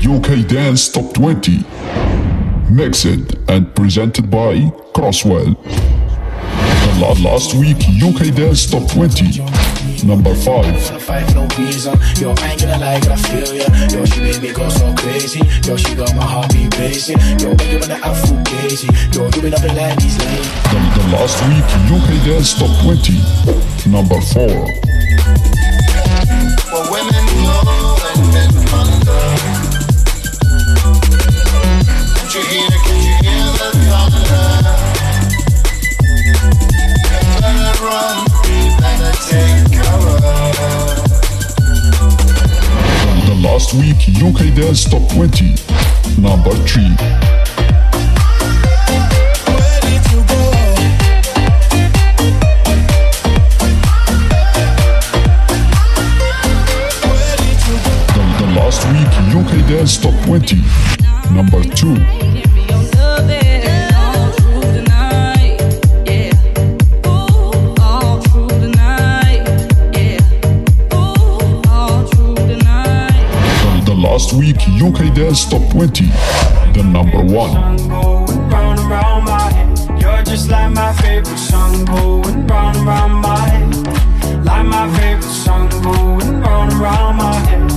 UK Dance Top 20. Mixed and presented by Kross Well. Last week UK Dance Top 20. Number 5. Fight no reason. Yo, I ain't gonna lie, I feel ya. Yo, she made me go so crazy. Yo, she got my heartbeat racing. Yo, make it when I full crazy. Yo, you been up in like these lanes. The, the last week UK Dance Top 20. Number 4. Last week UK Dance Top 20. Number 3. The, the last week UK Dance Top 20. Number 2. UK Dance Top 20. The number 1. going round and round my head. You're just like my favorite song going round and round my head. Like my favorite song going round and round my head.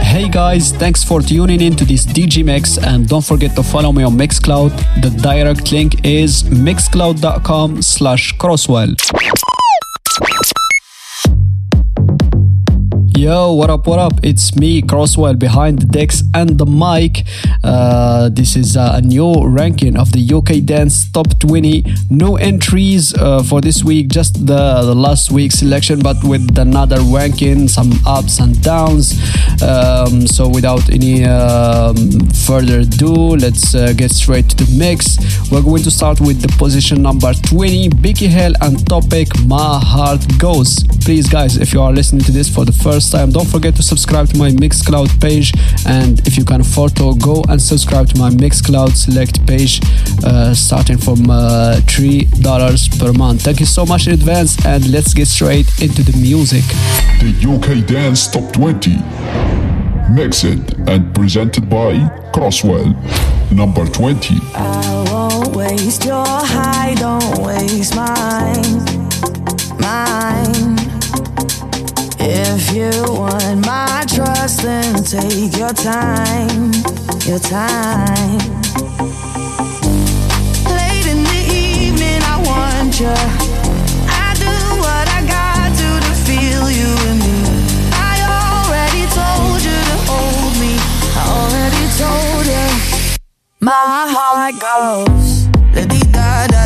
Hey guys, thanks for tuning in to this DG Mix and don't forget to follow me on Mixcloud. The direct link is mixcloud.com slash crosswell. Yo, what up, what up? It's me, Kross Well, behind the decks and the mic. Uh, this is uh, a new ranking of the UK Dance Top 20. No entries uh, for this week, just the, the last week's selection, but with another ranking, some ups and downs. Um, so, without any um, further ado, let's uh, get straight to the mix. We're going to start with the position number 20, Becky Hill and Topic My Heart Goes. Please, guys, if you are listening to this for the first time, don't forget to subscribe to my Mixcloud page. And if you can afford to, go and subscribe to my Mixcloud Select page, uh, starting from uh, $3 per month. Thank you so much in advance, and let's get straight into the music. The UK Dance Top 20. Mixed and presented by Kross Well. Number 20. I won't waste your high, don't waste mine, mine. If you want my trust, then take your time, your time. Late in the evening, I want you. I do what I got to to feel you in me. I already told you to hold me. I already told you. My heart goes la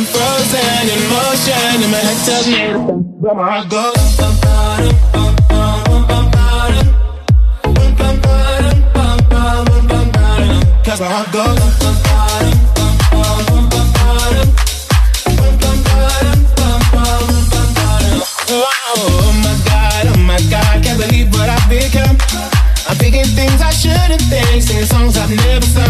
I'm frozen in motion, and my head tells me. But my heart goes. My heart goes. Oh my god, oh my god, can't believe what I've become. I'm thinking things I shouldn't think, singing songs I've never sung.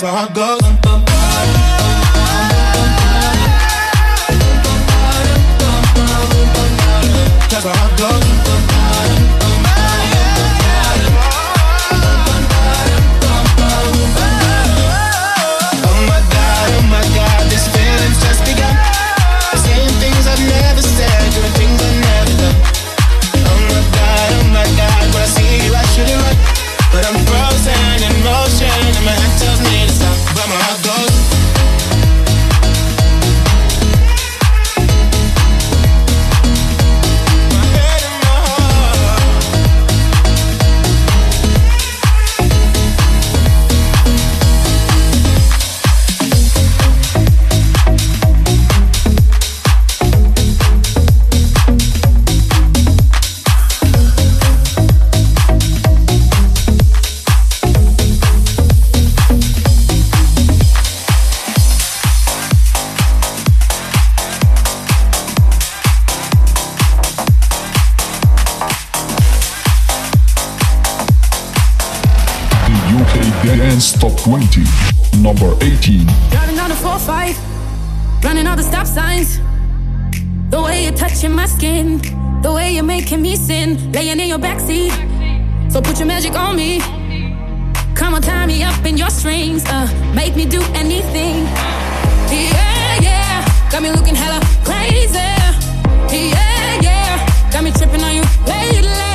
Can. Cause my heart number 18. Driving down the 4-5, running all the stop signs. The way you're touching my skin, the way you're making me sin, laying in your backseat. So put your magic on me. Come on, tie me up in your strings, uh, make me do anything. Yeah, yeah, got me looking hella crazy. Yeah, yeah, got me tripping on you lately.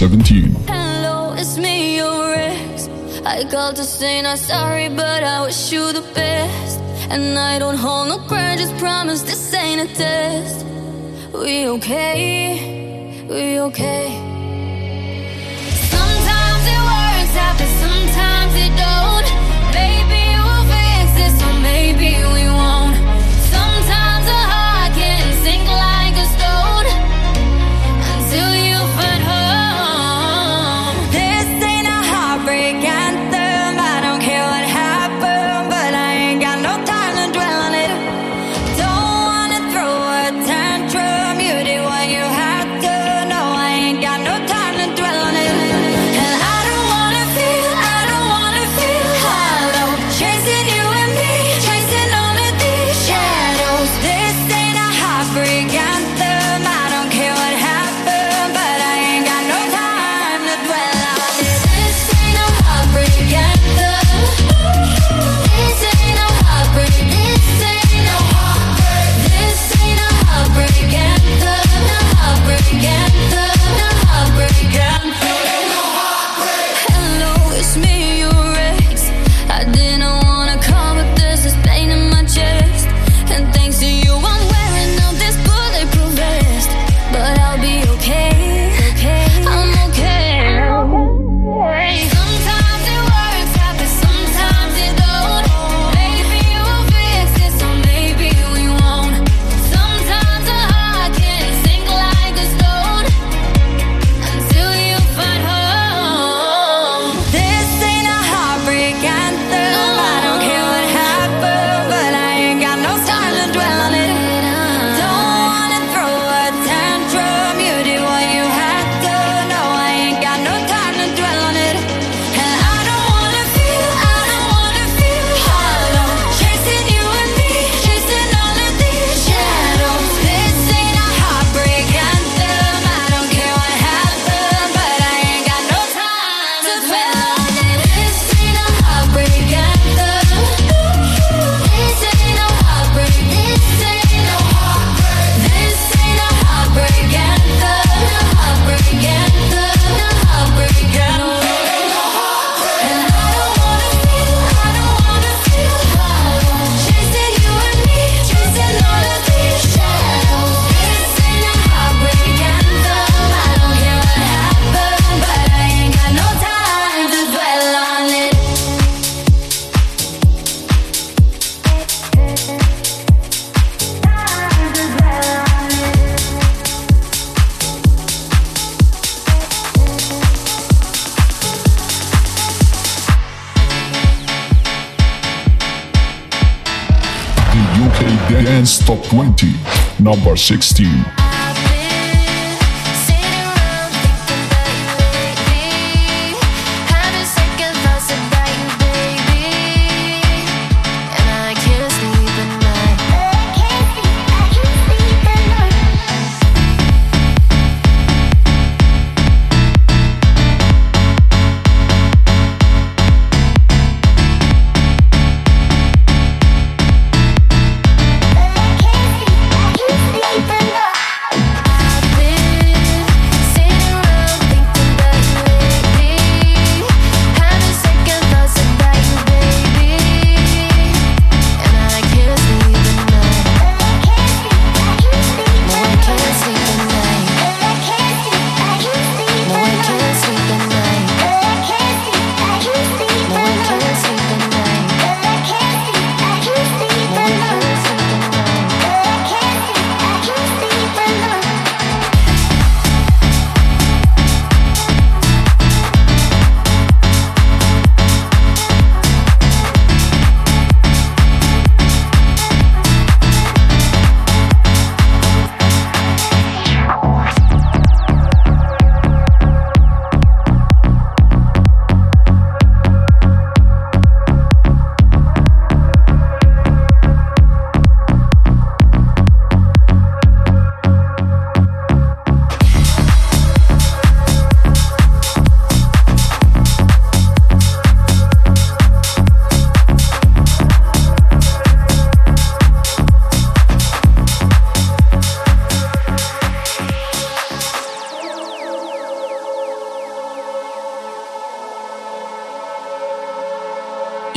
17. Hello, it's me, your ex. I called to say not sorry, but I wish you the best. And I don't hold no grudges, promise this ain't a test. We okay? number 16.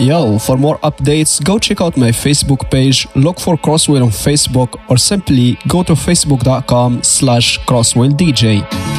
Yo, for more updates, go check out my Facebook page, look for Kross Well on Facebook, or simply go to facebook.com slash crosswheeldj.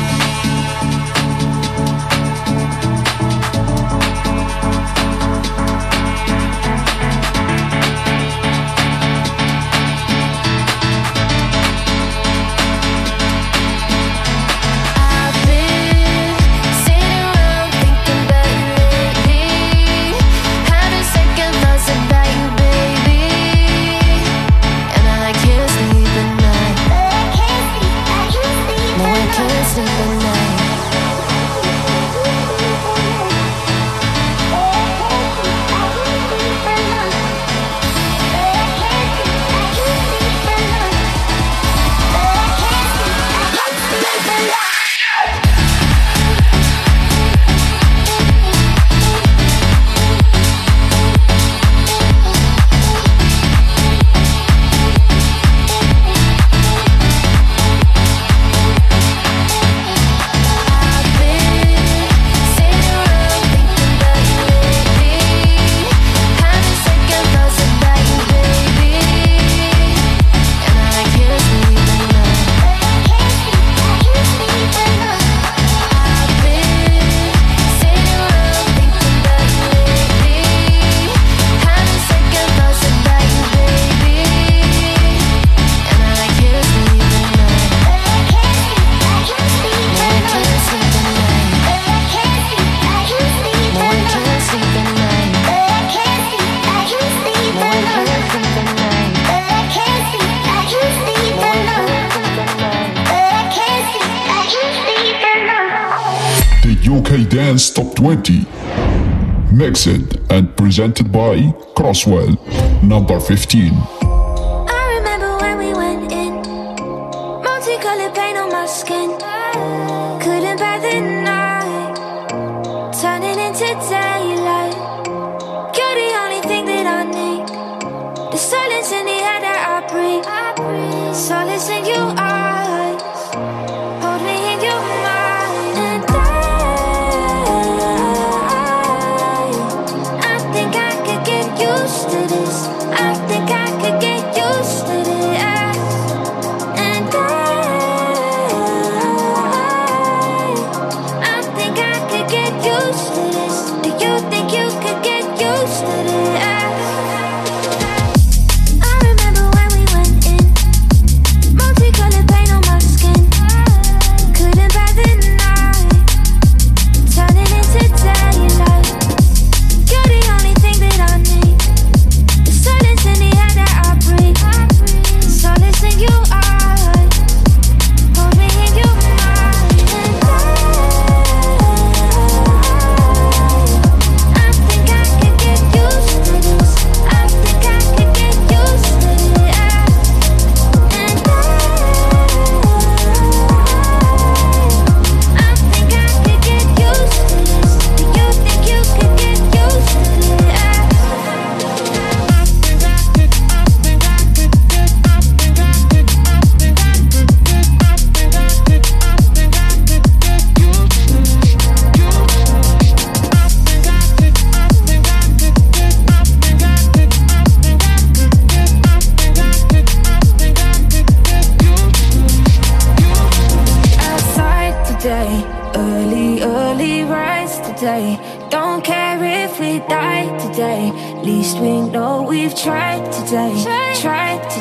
Top 20 Mixed and presented by Kross Well Number 15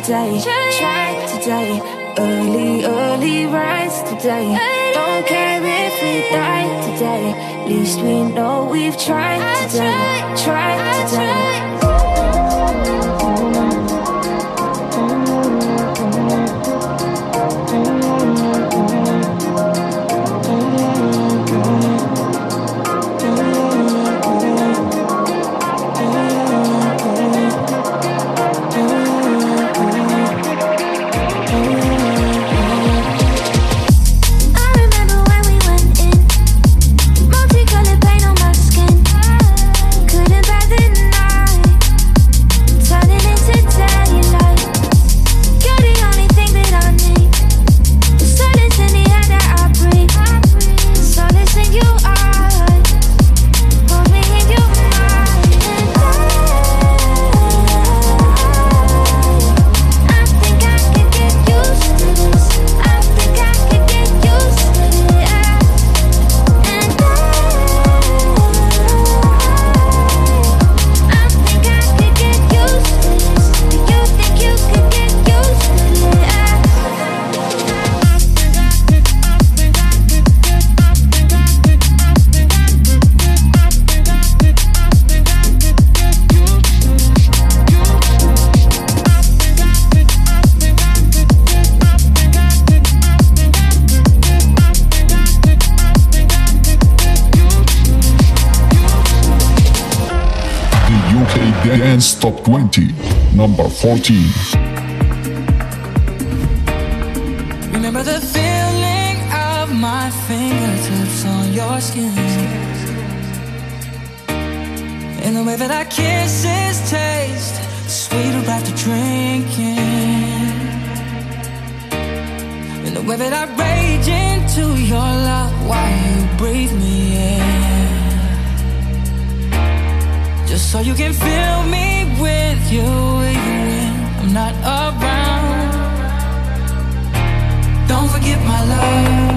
today. Try today. Early, early rise today. Don't care if we die today. At Least we know we've tried today. Try today. JN's Top 20, number 14. Remember the feeling of my fingertips on your skin. And the way that our kisses taste sweeter after drinking. And the way that I rage into your love while you breathe me in. Just so you can fill me with you when I'm not around. Don't forget my love.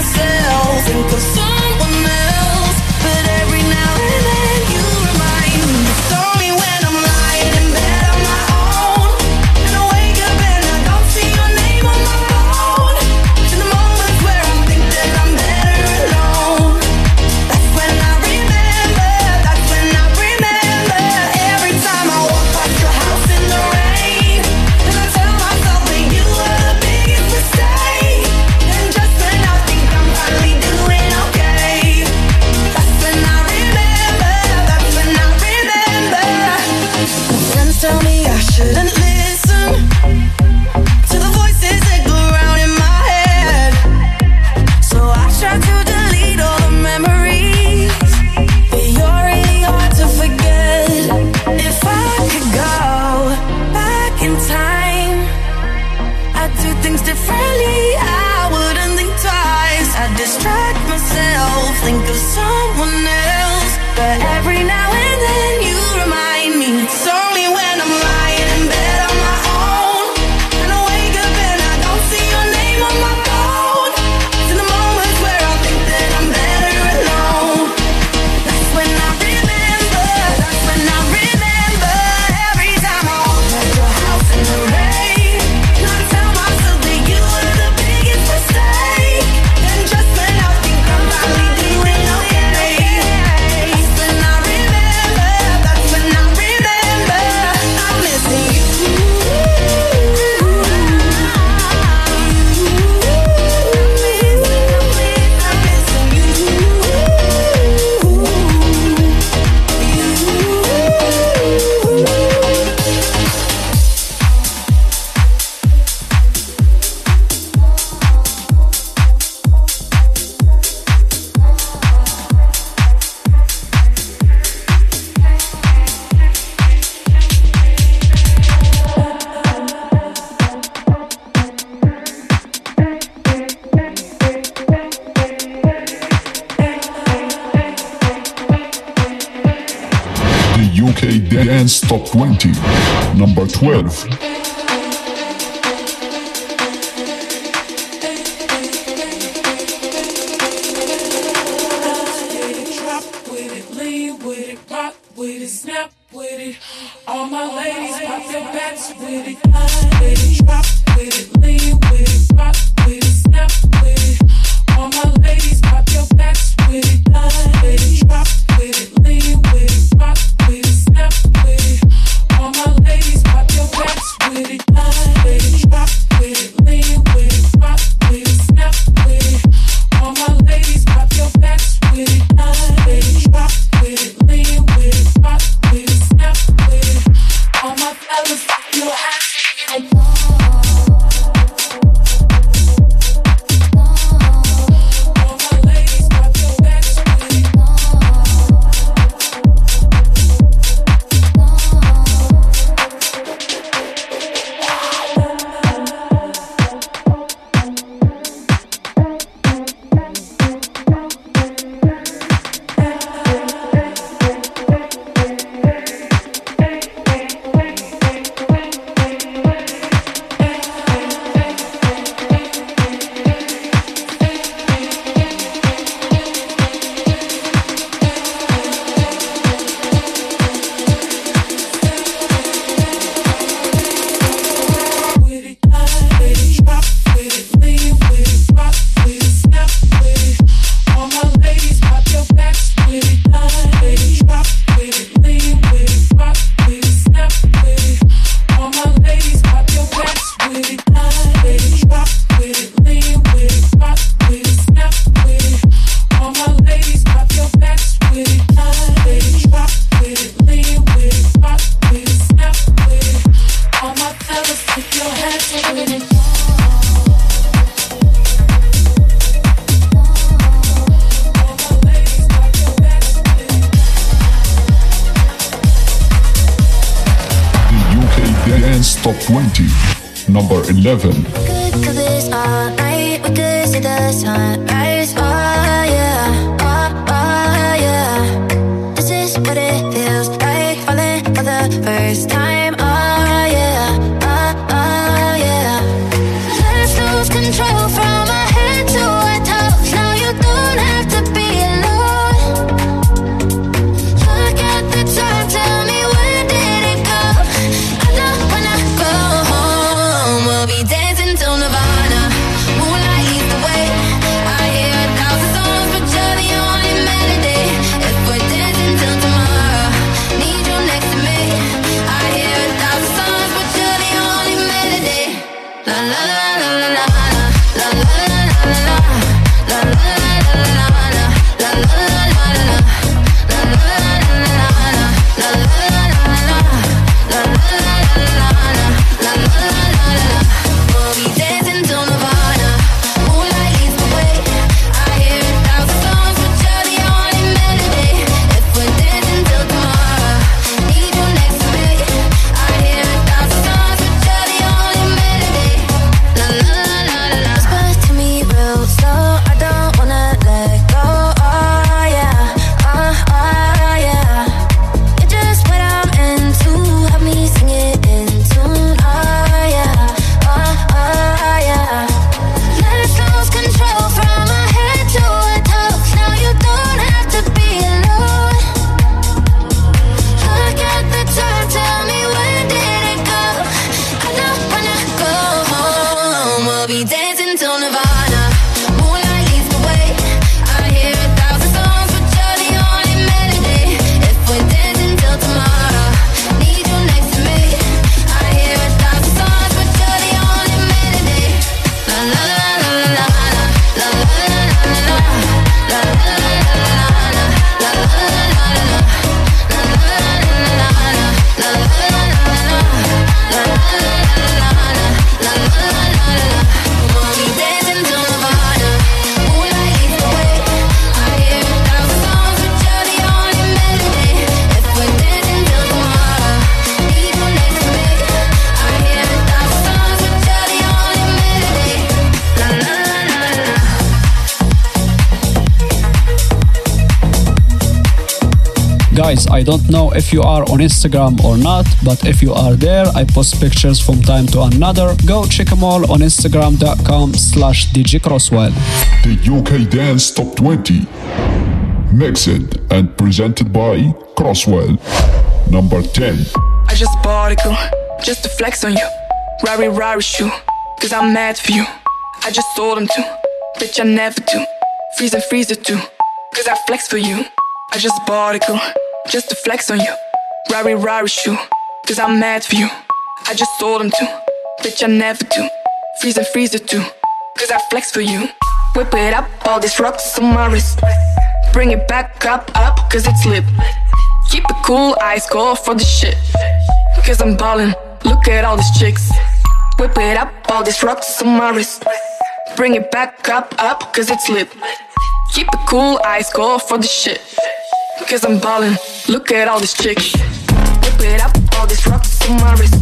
myself and 20. Number 12. I don't know if you are on Instagram or not, but if you are there, I post pictures from time to another. Go check them all on Instagram.com slash DJ Kross Well. The UK Dance Top 20. Mixed and presented by Kross Well. Number 10. I just bought a girl just to flex on you. Rari Rari shoe, cause I'm mad for you. I just sold them too, bitch, I never do. Freeze and freezer too, cause I flex for you. I just bought a girl just to flex on you. Rari Rari shoe, cause I'm mad for you. I just sold them too, bitch, I never do. Freeze and freezer too, cause I flex for you. Whip it up, all these rocks on my wrist. Bring it back up, up, cause it's lit. Keep it cool, ice cold for the shit. Cause I'm ballin', look at all these chicks. Whip it up, all these rocks on my wrist. Bring it back up, up, cause it's lit. Keep it cool, ice cold for the shit. Cause I'm ballin', look at all these chicks. Whip it up, all these rocks on my wrist.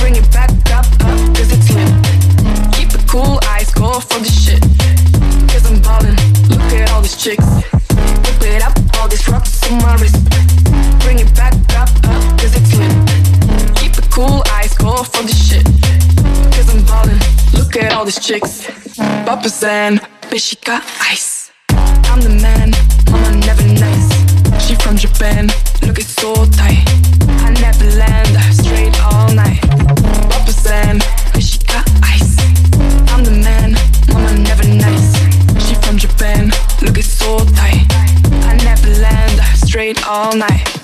Bring it back up, up, cause it's lit. Keep it cool, ice cold for the shit. Cause I'm ballin', look at all these chicks. Whip it up, all these rocks on my wrist. Bring it back up, up, cause it's lit. Keep it cool, ice cold for the shit. Cause I'm ballin', look at all these chicks. Papa's and bitch, she got ice. I'm the man, mama never from Japan, look it's so tight. I never land, straight all night. And bitch, she got ice. I'm the man, mama never nice. She from Japan, look it's so tight. I never land, straight all night.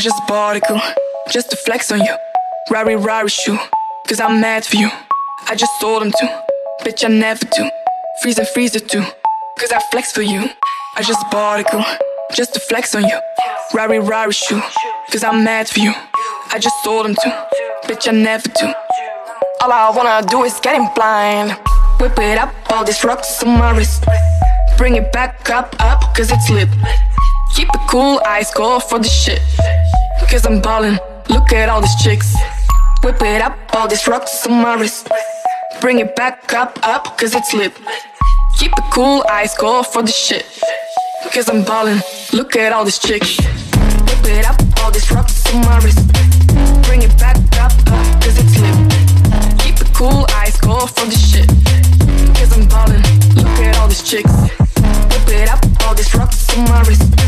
Just bought a girl just to flex on you. Rari Rari shoe, cause I'm mad for you. I just sold them too, bitch, I never do. Freeze and freezer too, cause I flex for you. I just bought a girl just to flex on you. Rari Rari shoe, cause I'm mad for you. I just sold them too, bitch, I never do. All I wanna do is get him blind. Whip it up, all these rocks on my wrist. Bring it back up, up, cause it's lit. Keep it cool, ice cold for the shit. Cause I'm ballin', look at all these chicks. Whip it up, all these rocks on my wrist. Bring it back up, up, cause it's lit. Keep it cool, ice cold for the shit. Cause I'm ballin', look at all these chicks. Whip it up, all these rocks on my wrist. Bring it back up, up, cause it's lit. Keep it cool, ice cold for the shit. Cause I'm ballin', look at all these chicks. Whip it up, all these rocks on my wrist.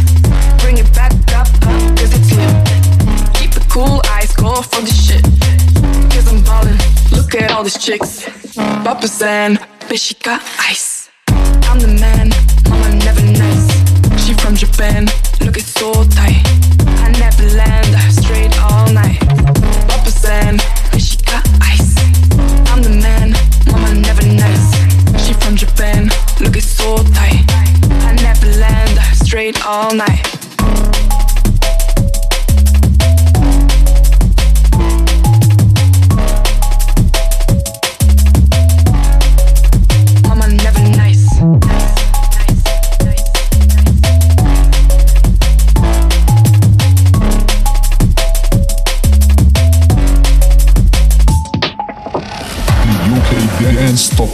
All these chicks. Papa's and bitch, she got ice. I'm the man, mama never nice. She from Japan, look it's so tight. I never land, straight all night. Papa's and bitch, she got ice. I'm the man, mama never nice. She from Japan, look it's so tight. I never land, straight all night.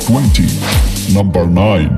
20. Number 9.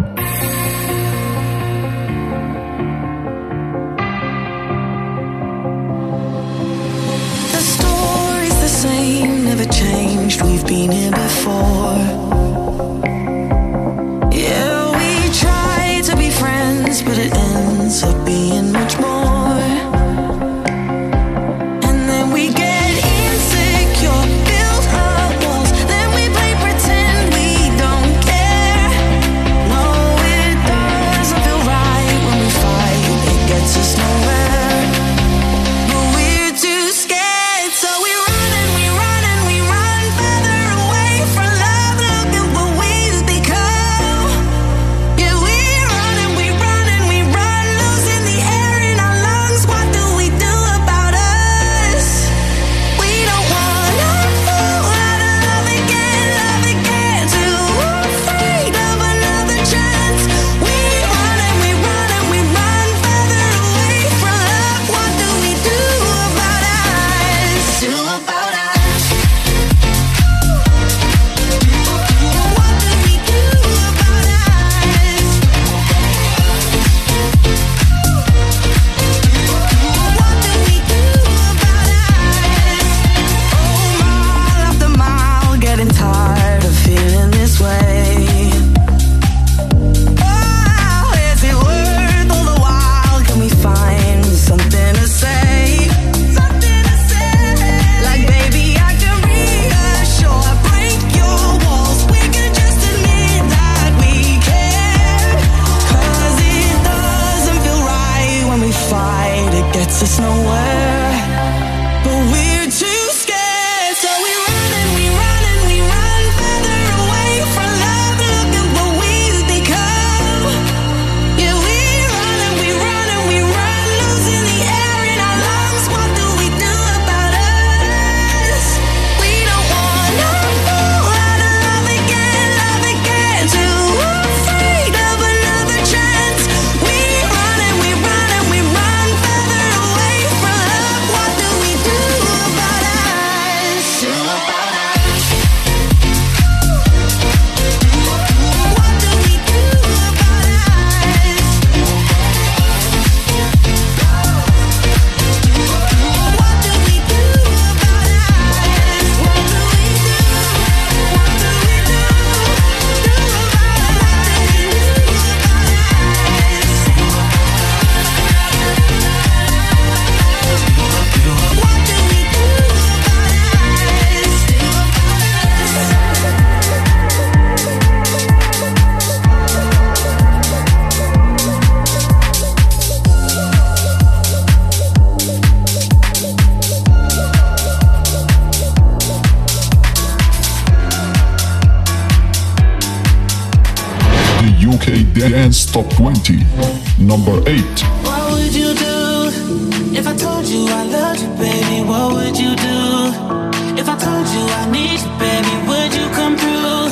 Top 20, number 8. What would you do if I told you I loved you, baby? What would you do if I told you I need you, baby? Would you come through?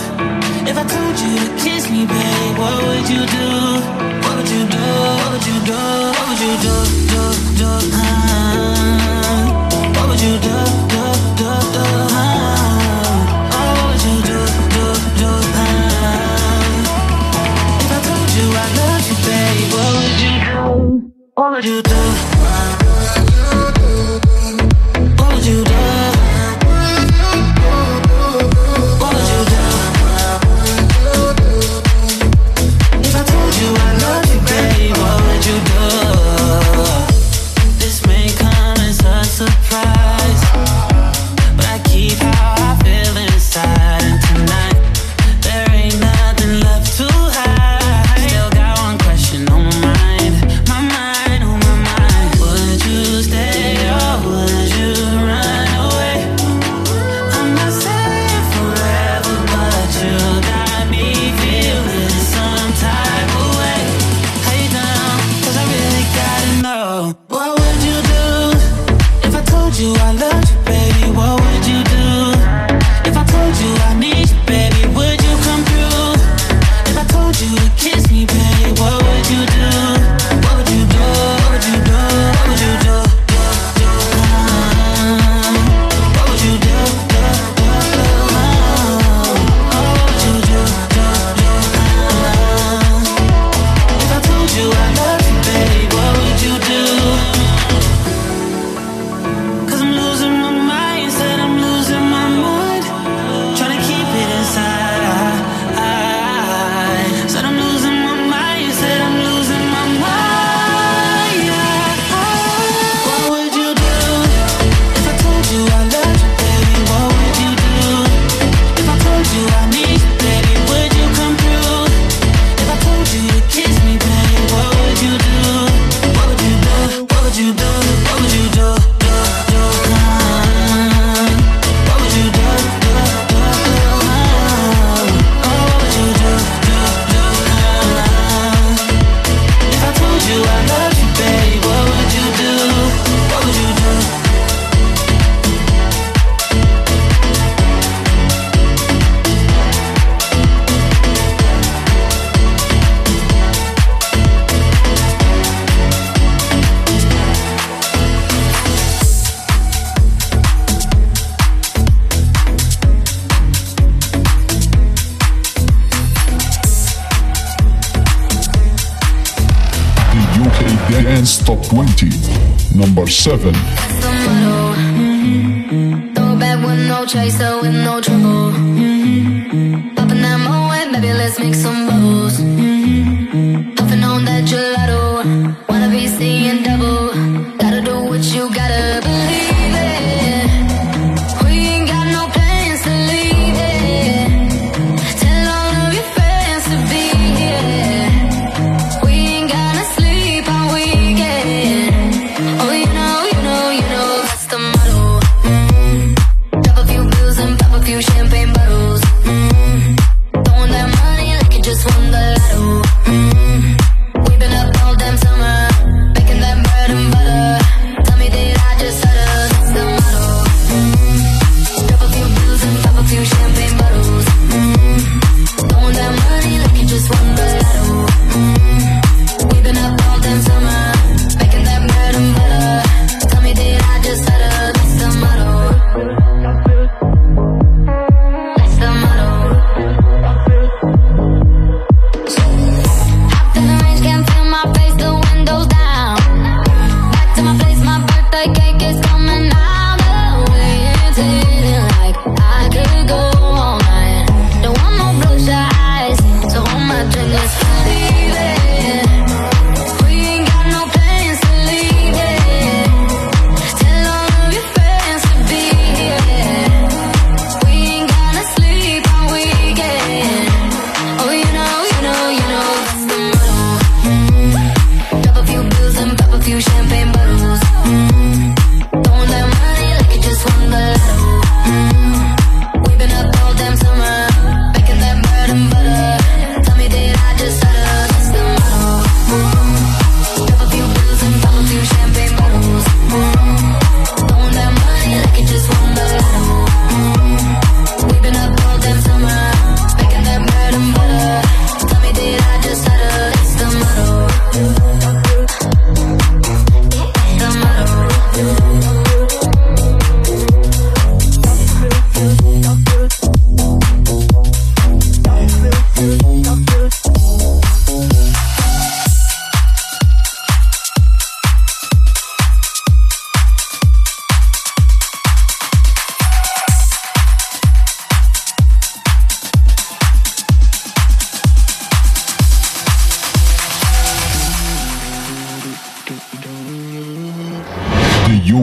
If I told you to kiss me, baby, what would you do? What would you do? What would you do? What would you do?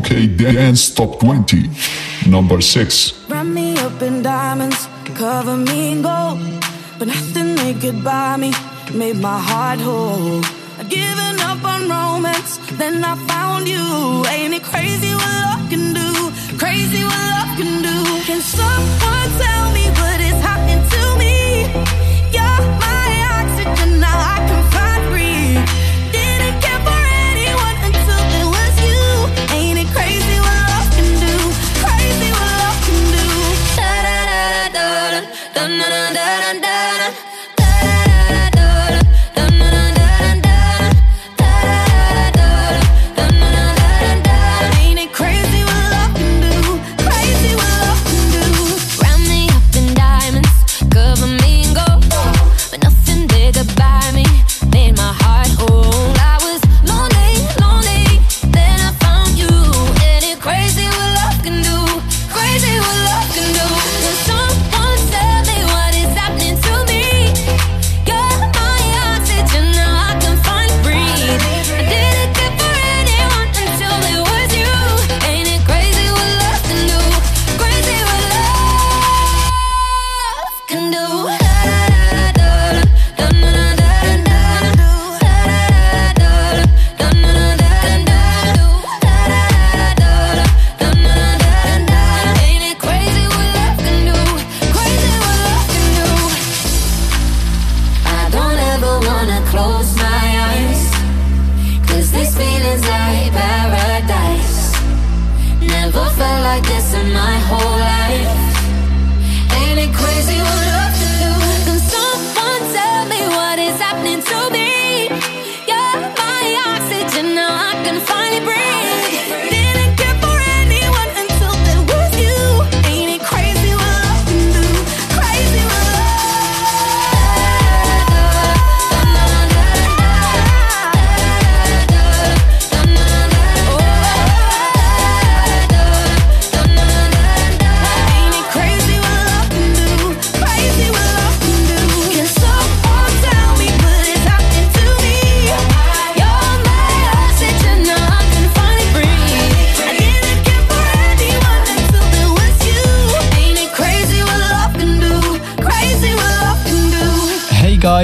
UK Dance Top 20, number 6. Wrap me up in diamonds, cover me in gold, but nothing they could buy me made my heart whole. I'd given up on romance, then I found you. Ain't it crazy what love can do? Crazy what love can do? Can someone tell me what?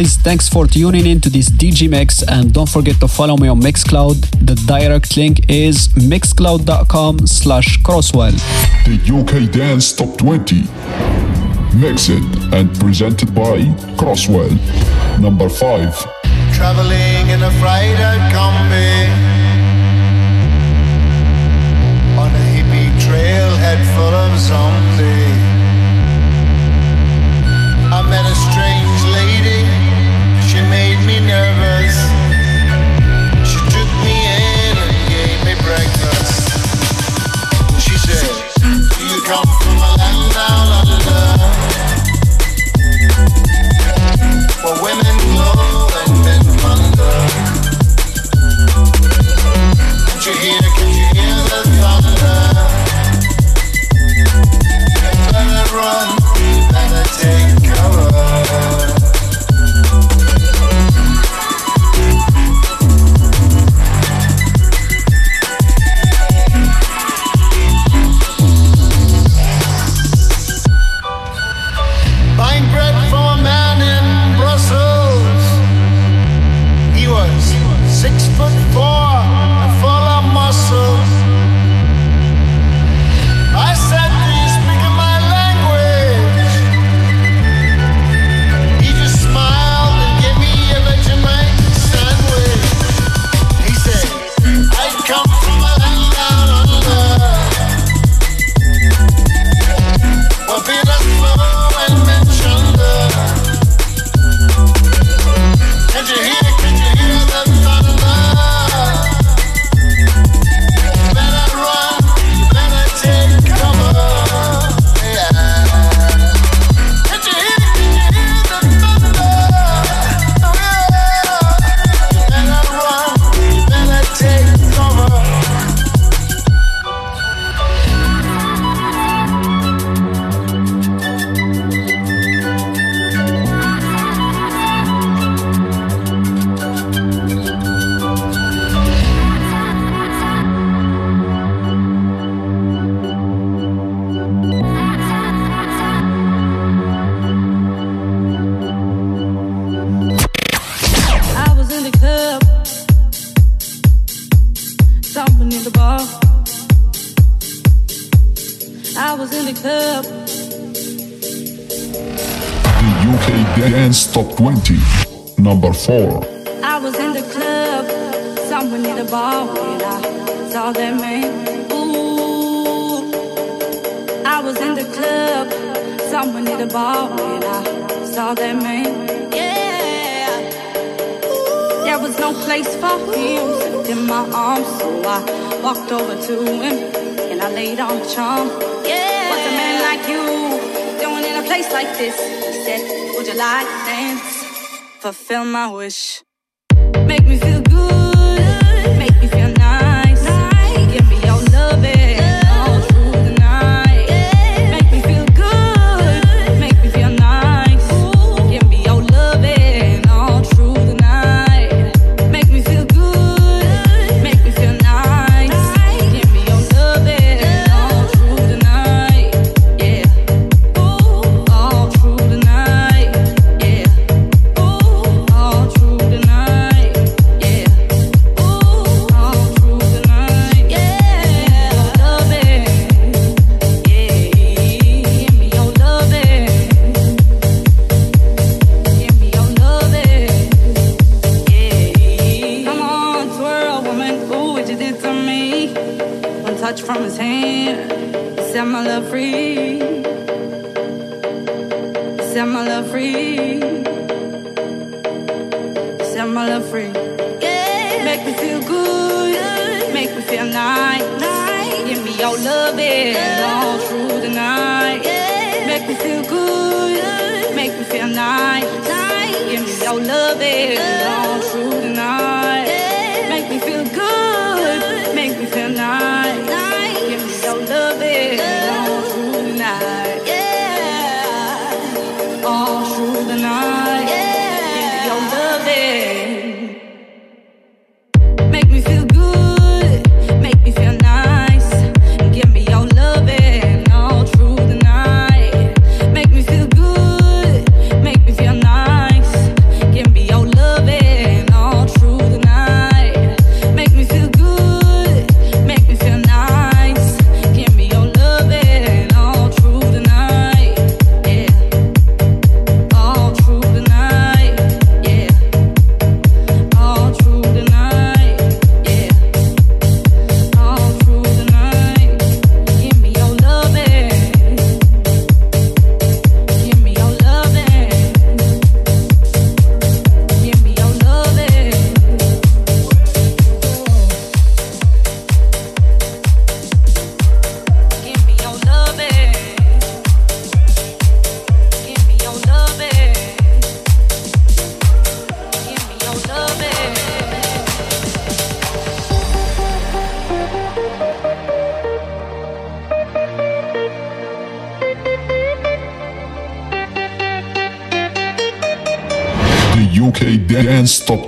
guys. Thanks for tuning in to this DG Mix and don't forget to follow me on Mixcloud. The direct link is mixcloud.com slash crosswell. The UK Dance Top 20. Mixed and presented by Kross Well. Number 5. Traveling in a fried Kombi. On a hippie trailhead full of zombies.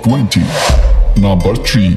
20. Number 3.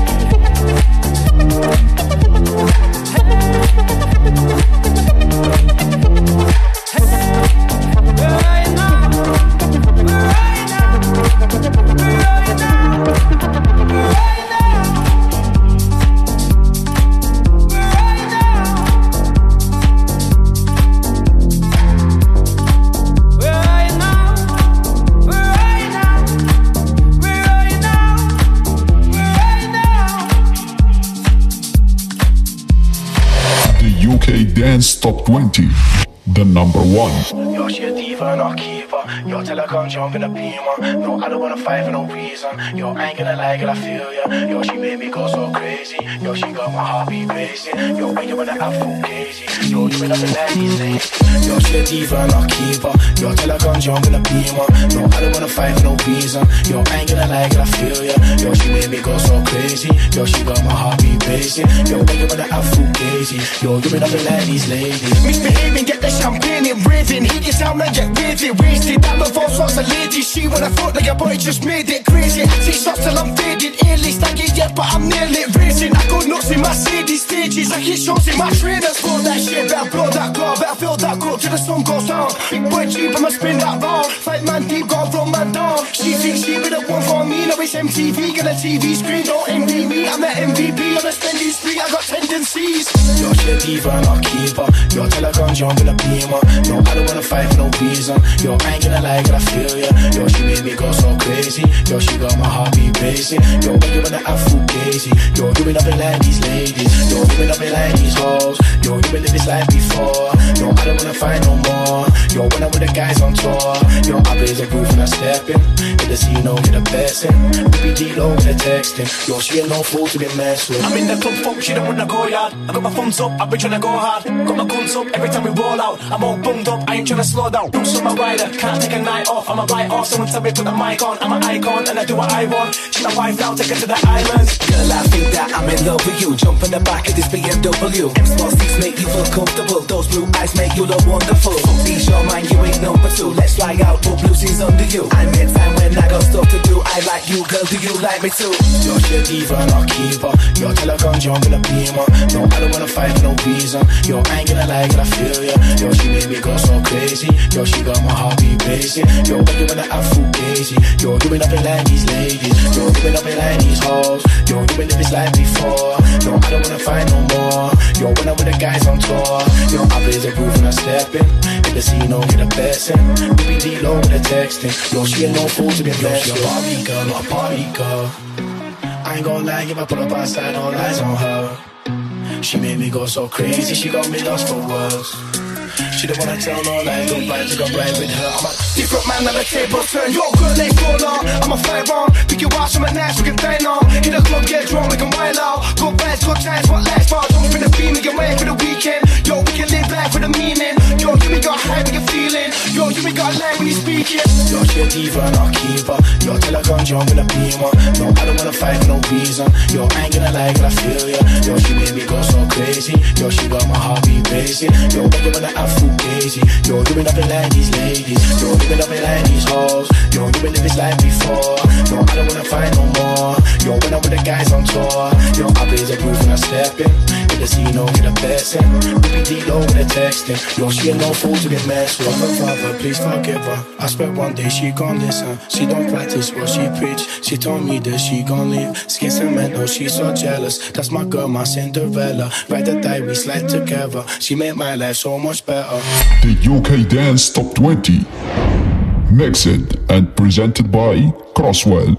Yo, she a diva and I'll keep her. Yo, tell her come jump in a beamer. No, I don't wanna fight for no reason. Yo, I ain't gonna lie, girl, I feel ya. Yo, she made me go so crazy. Yo, she got my heart beat. Yo, when you wanna have full crazy. Yo, you ain't nothing like these. Yo, she a diva and I'll keep her. Yo, tell her come jump in a beamer. No, I don't wanna fight for no reason. Yo, I ain't gonna lie, girl, I feel ya. Yo, she made me go so crazy. Yo, she got my heart beat racing. Yo, when you wanna have full crazy. Yo, you ain't nothing like these ladies. Misbehaving, get the champagne in raving. Heat your sound and get raving. Wasted, that false was a lady. She when I thought that your boy just made it crazy. Six shots till I'm faded. Early staggered yet, but I'm nearly racing. I go nuts in my city stages. I hit shots in my trainers. Blow that shit, better blow that car. Better fill that cup till the sun goes down. Big boy cheap, I'ma spin that round. Fight man deep, got from man down. She thinks she be the one for me. Now it's MTV, got a TV screen. Don't envy me, I'm the MVP on a spending spree. I got tendencies. MCs. Yo, she a diva and I'll keep her. Yo, tell her come jump in a beamer. No, I don't wanna fight for no reason. Yo, I ain't gonna lie, I feel ya. Yo, she made me go so crazy. Yo, she got my heartbeat racing. Yo, when you wanna have food gazy. Yo, you been up in like these ladies. Yo, you been up in like these hoes. Yo, you been live this life before. Yo, I don't wanna fight no more. Yo, when I'm with the guys on tour. Yo, I blaze a groove and I step in. In the scene, no, get a blessing. We be low with the texting. Yo, she ain't no fool to be messed with. I'm in the club, folk, she don't wanna go yard. I got my thumbs up, I've been tryna go hard. Got my guns up, every time we roll out. I'm all bummed up, I ain't tryna slow down. No my rider, can't take a night off. I'm a write off, someone tell me put the mic on. I'm an icon, and I do what I want. She my wife now, take her to the islands. Girl, I think that I'm in love with you. Jump in the back of this BMW. M small seats make you feel comfortable. Those blue eyes make you look wonderful. These your mind, you ain't number two. Let's fly out, put blue jeans under you. I make time when I got stuff to do. I like you, girl. Do you like me too? Yo, she a diva and I'll keep her. Yo, tell her come jump in a beamer. No, I don't wanna fight for no reason. Yo, I ain't gonna lie, I feel ya. Yo, she made me go so crazy. Yo, she got my heartbeat racing. Yo, when you wanna food gazy. Yo, you been up in like these ladies. Yo, you been up in like these hoes. Yo, you been live this life before. Yo, I don't wanna fight no more. Yo, when I'm with the guys on tour. Yo, I blaze a groove and I step in. In the scene, no, get a blessing. We be low with the texting. Yo, she ain't no fool to be blessed. Yo, she a Barbie girl, not a party girl. I ain't gonna lie, if I put up outside, all eyes on her. She made me go so crazy, she got me lost for words. She don't wanna tell no lies, good vibes, I got right with her. I'm a Different man on the table turn. Yo, girl, let's go on. I'm a on. Pick your ass from a we can dine on. Hit the club, get drunk, we can wild out. Good vibes, good times, what last Don't in the beam, we can wait for the weekend. Yo, we can live life with a meaning. Yo, you ain't got high, we can feeling. Yo, you ain't got lie when you speaking. Yo, she a diva and I'll keep her. Yo, tell her come jump in a beamer. No, I don't wanna fight for no reason. Yo, I ain't gonna lie, 'cause I feel ya. Yo, she made me go so crazy. Yo, she got my heartbeat racing. Yo, when you wanna have food gazy. Yo, you been up like these ladies. Yo, you been up like these hoes. Yo, you been live this life before. Yo, I don't wanna find no more. Yo, when I'm with the guys on tour. Yo, I blaze a groove and I step in. In the scene, no, get a be deep low with the texting. Yo, she ain't no fool to be messed with. Her father, please forgive her. I swear one day she gon' listen. She don't practice what she preach. She told me that she gon' leave. Skin cement, oh, no, she's so jealous. That's my girl, my Cinderella. Ride the die, we slide together. She made my life so much better. The UK Dance Top 20. Mixed and presented by Kross Well.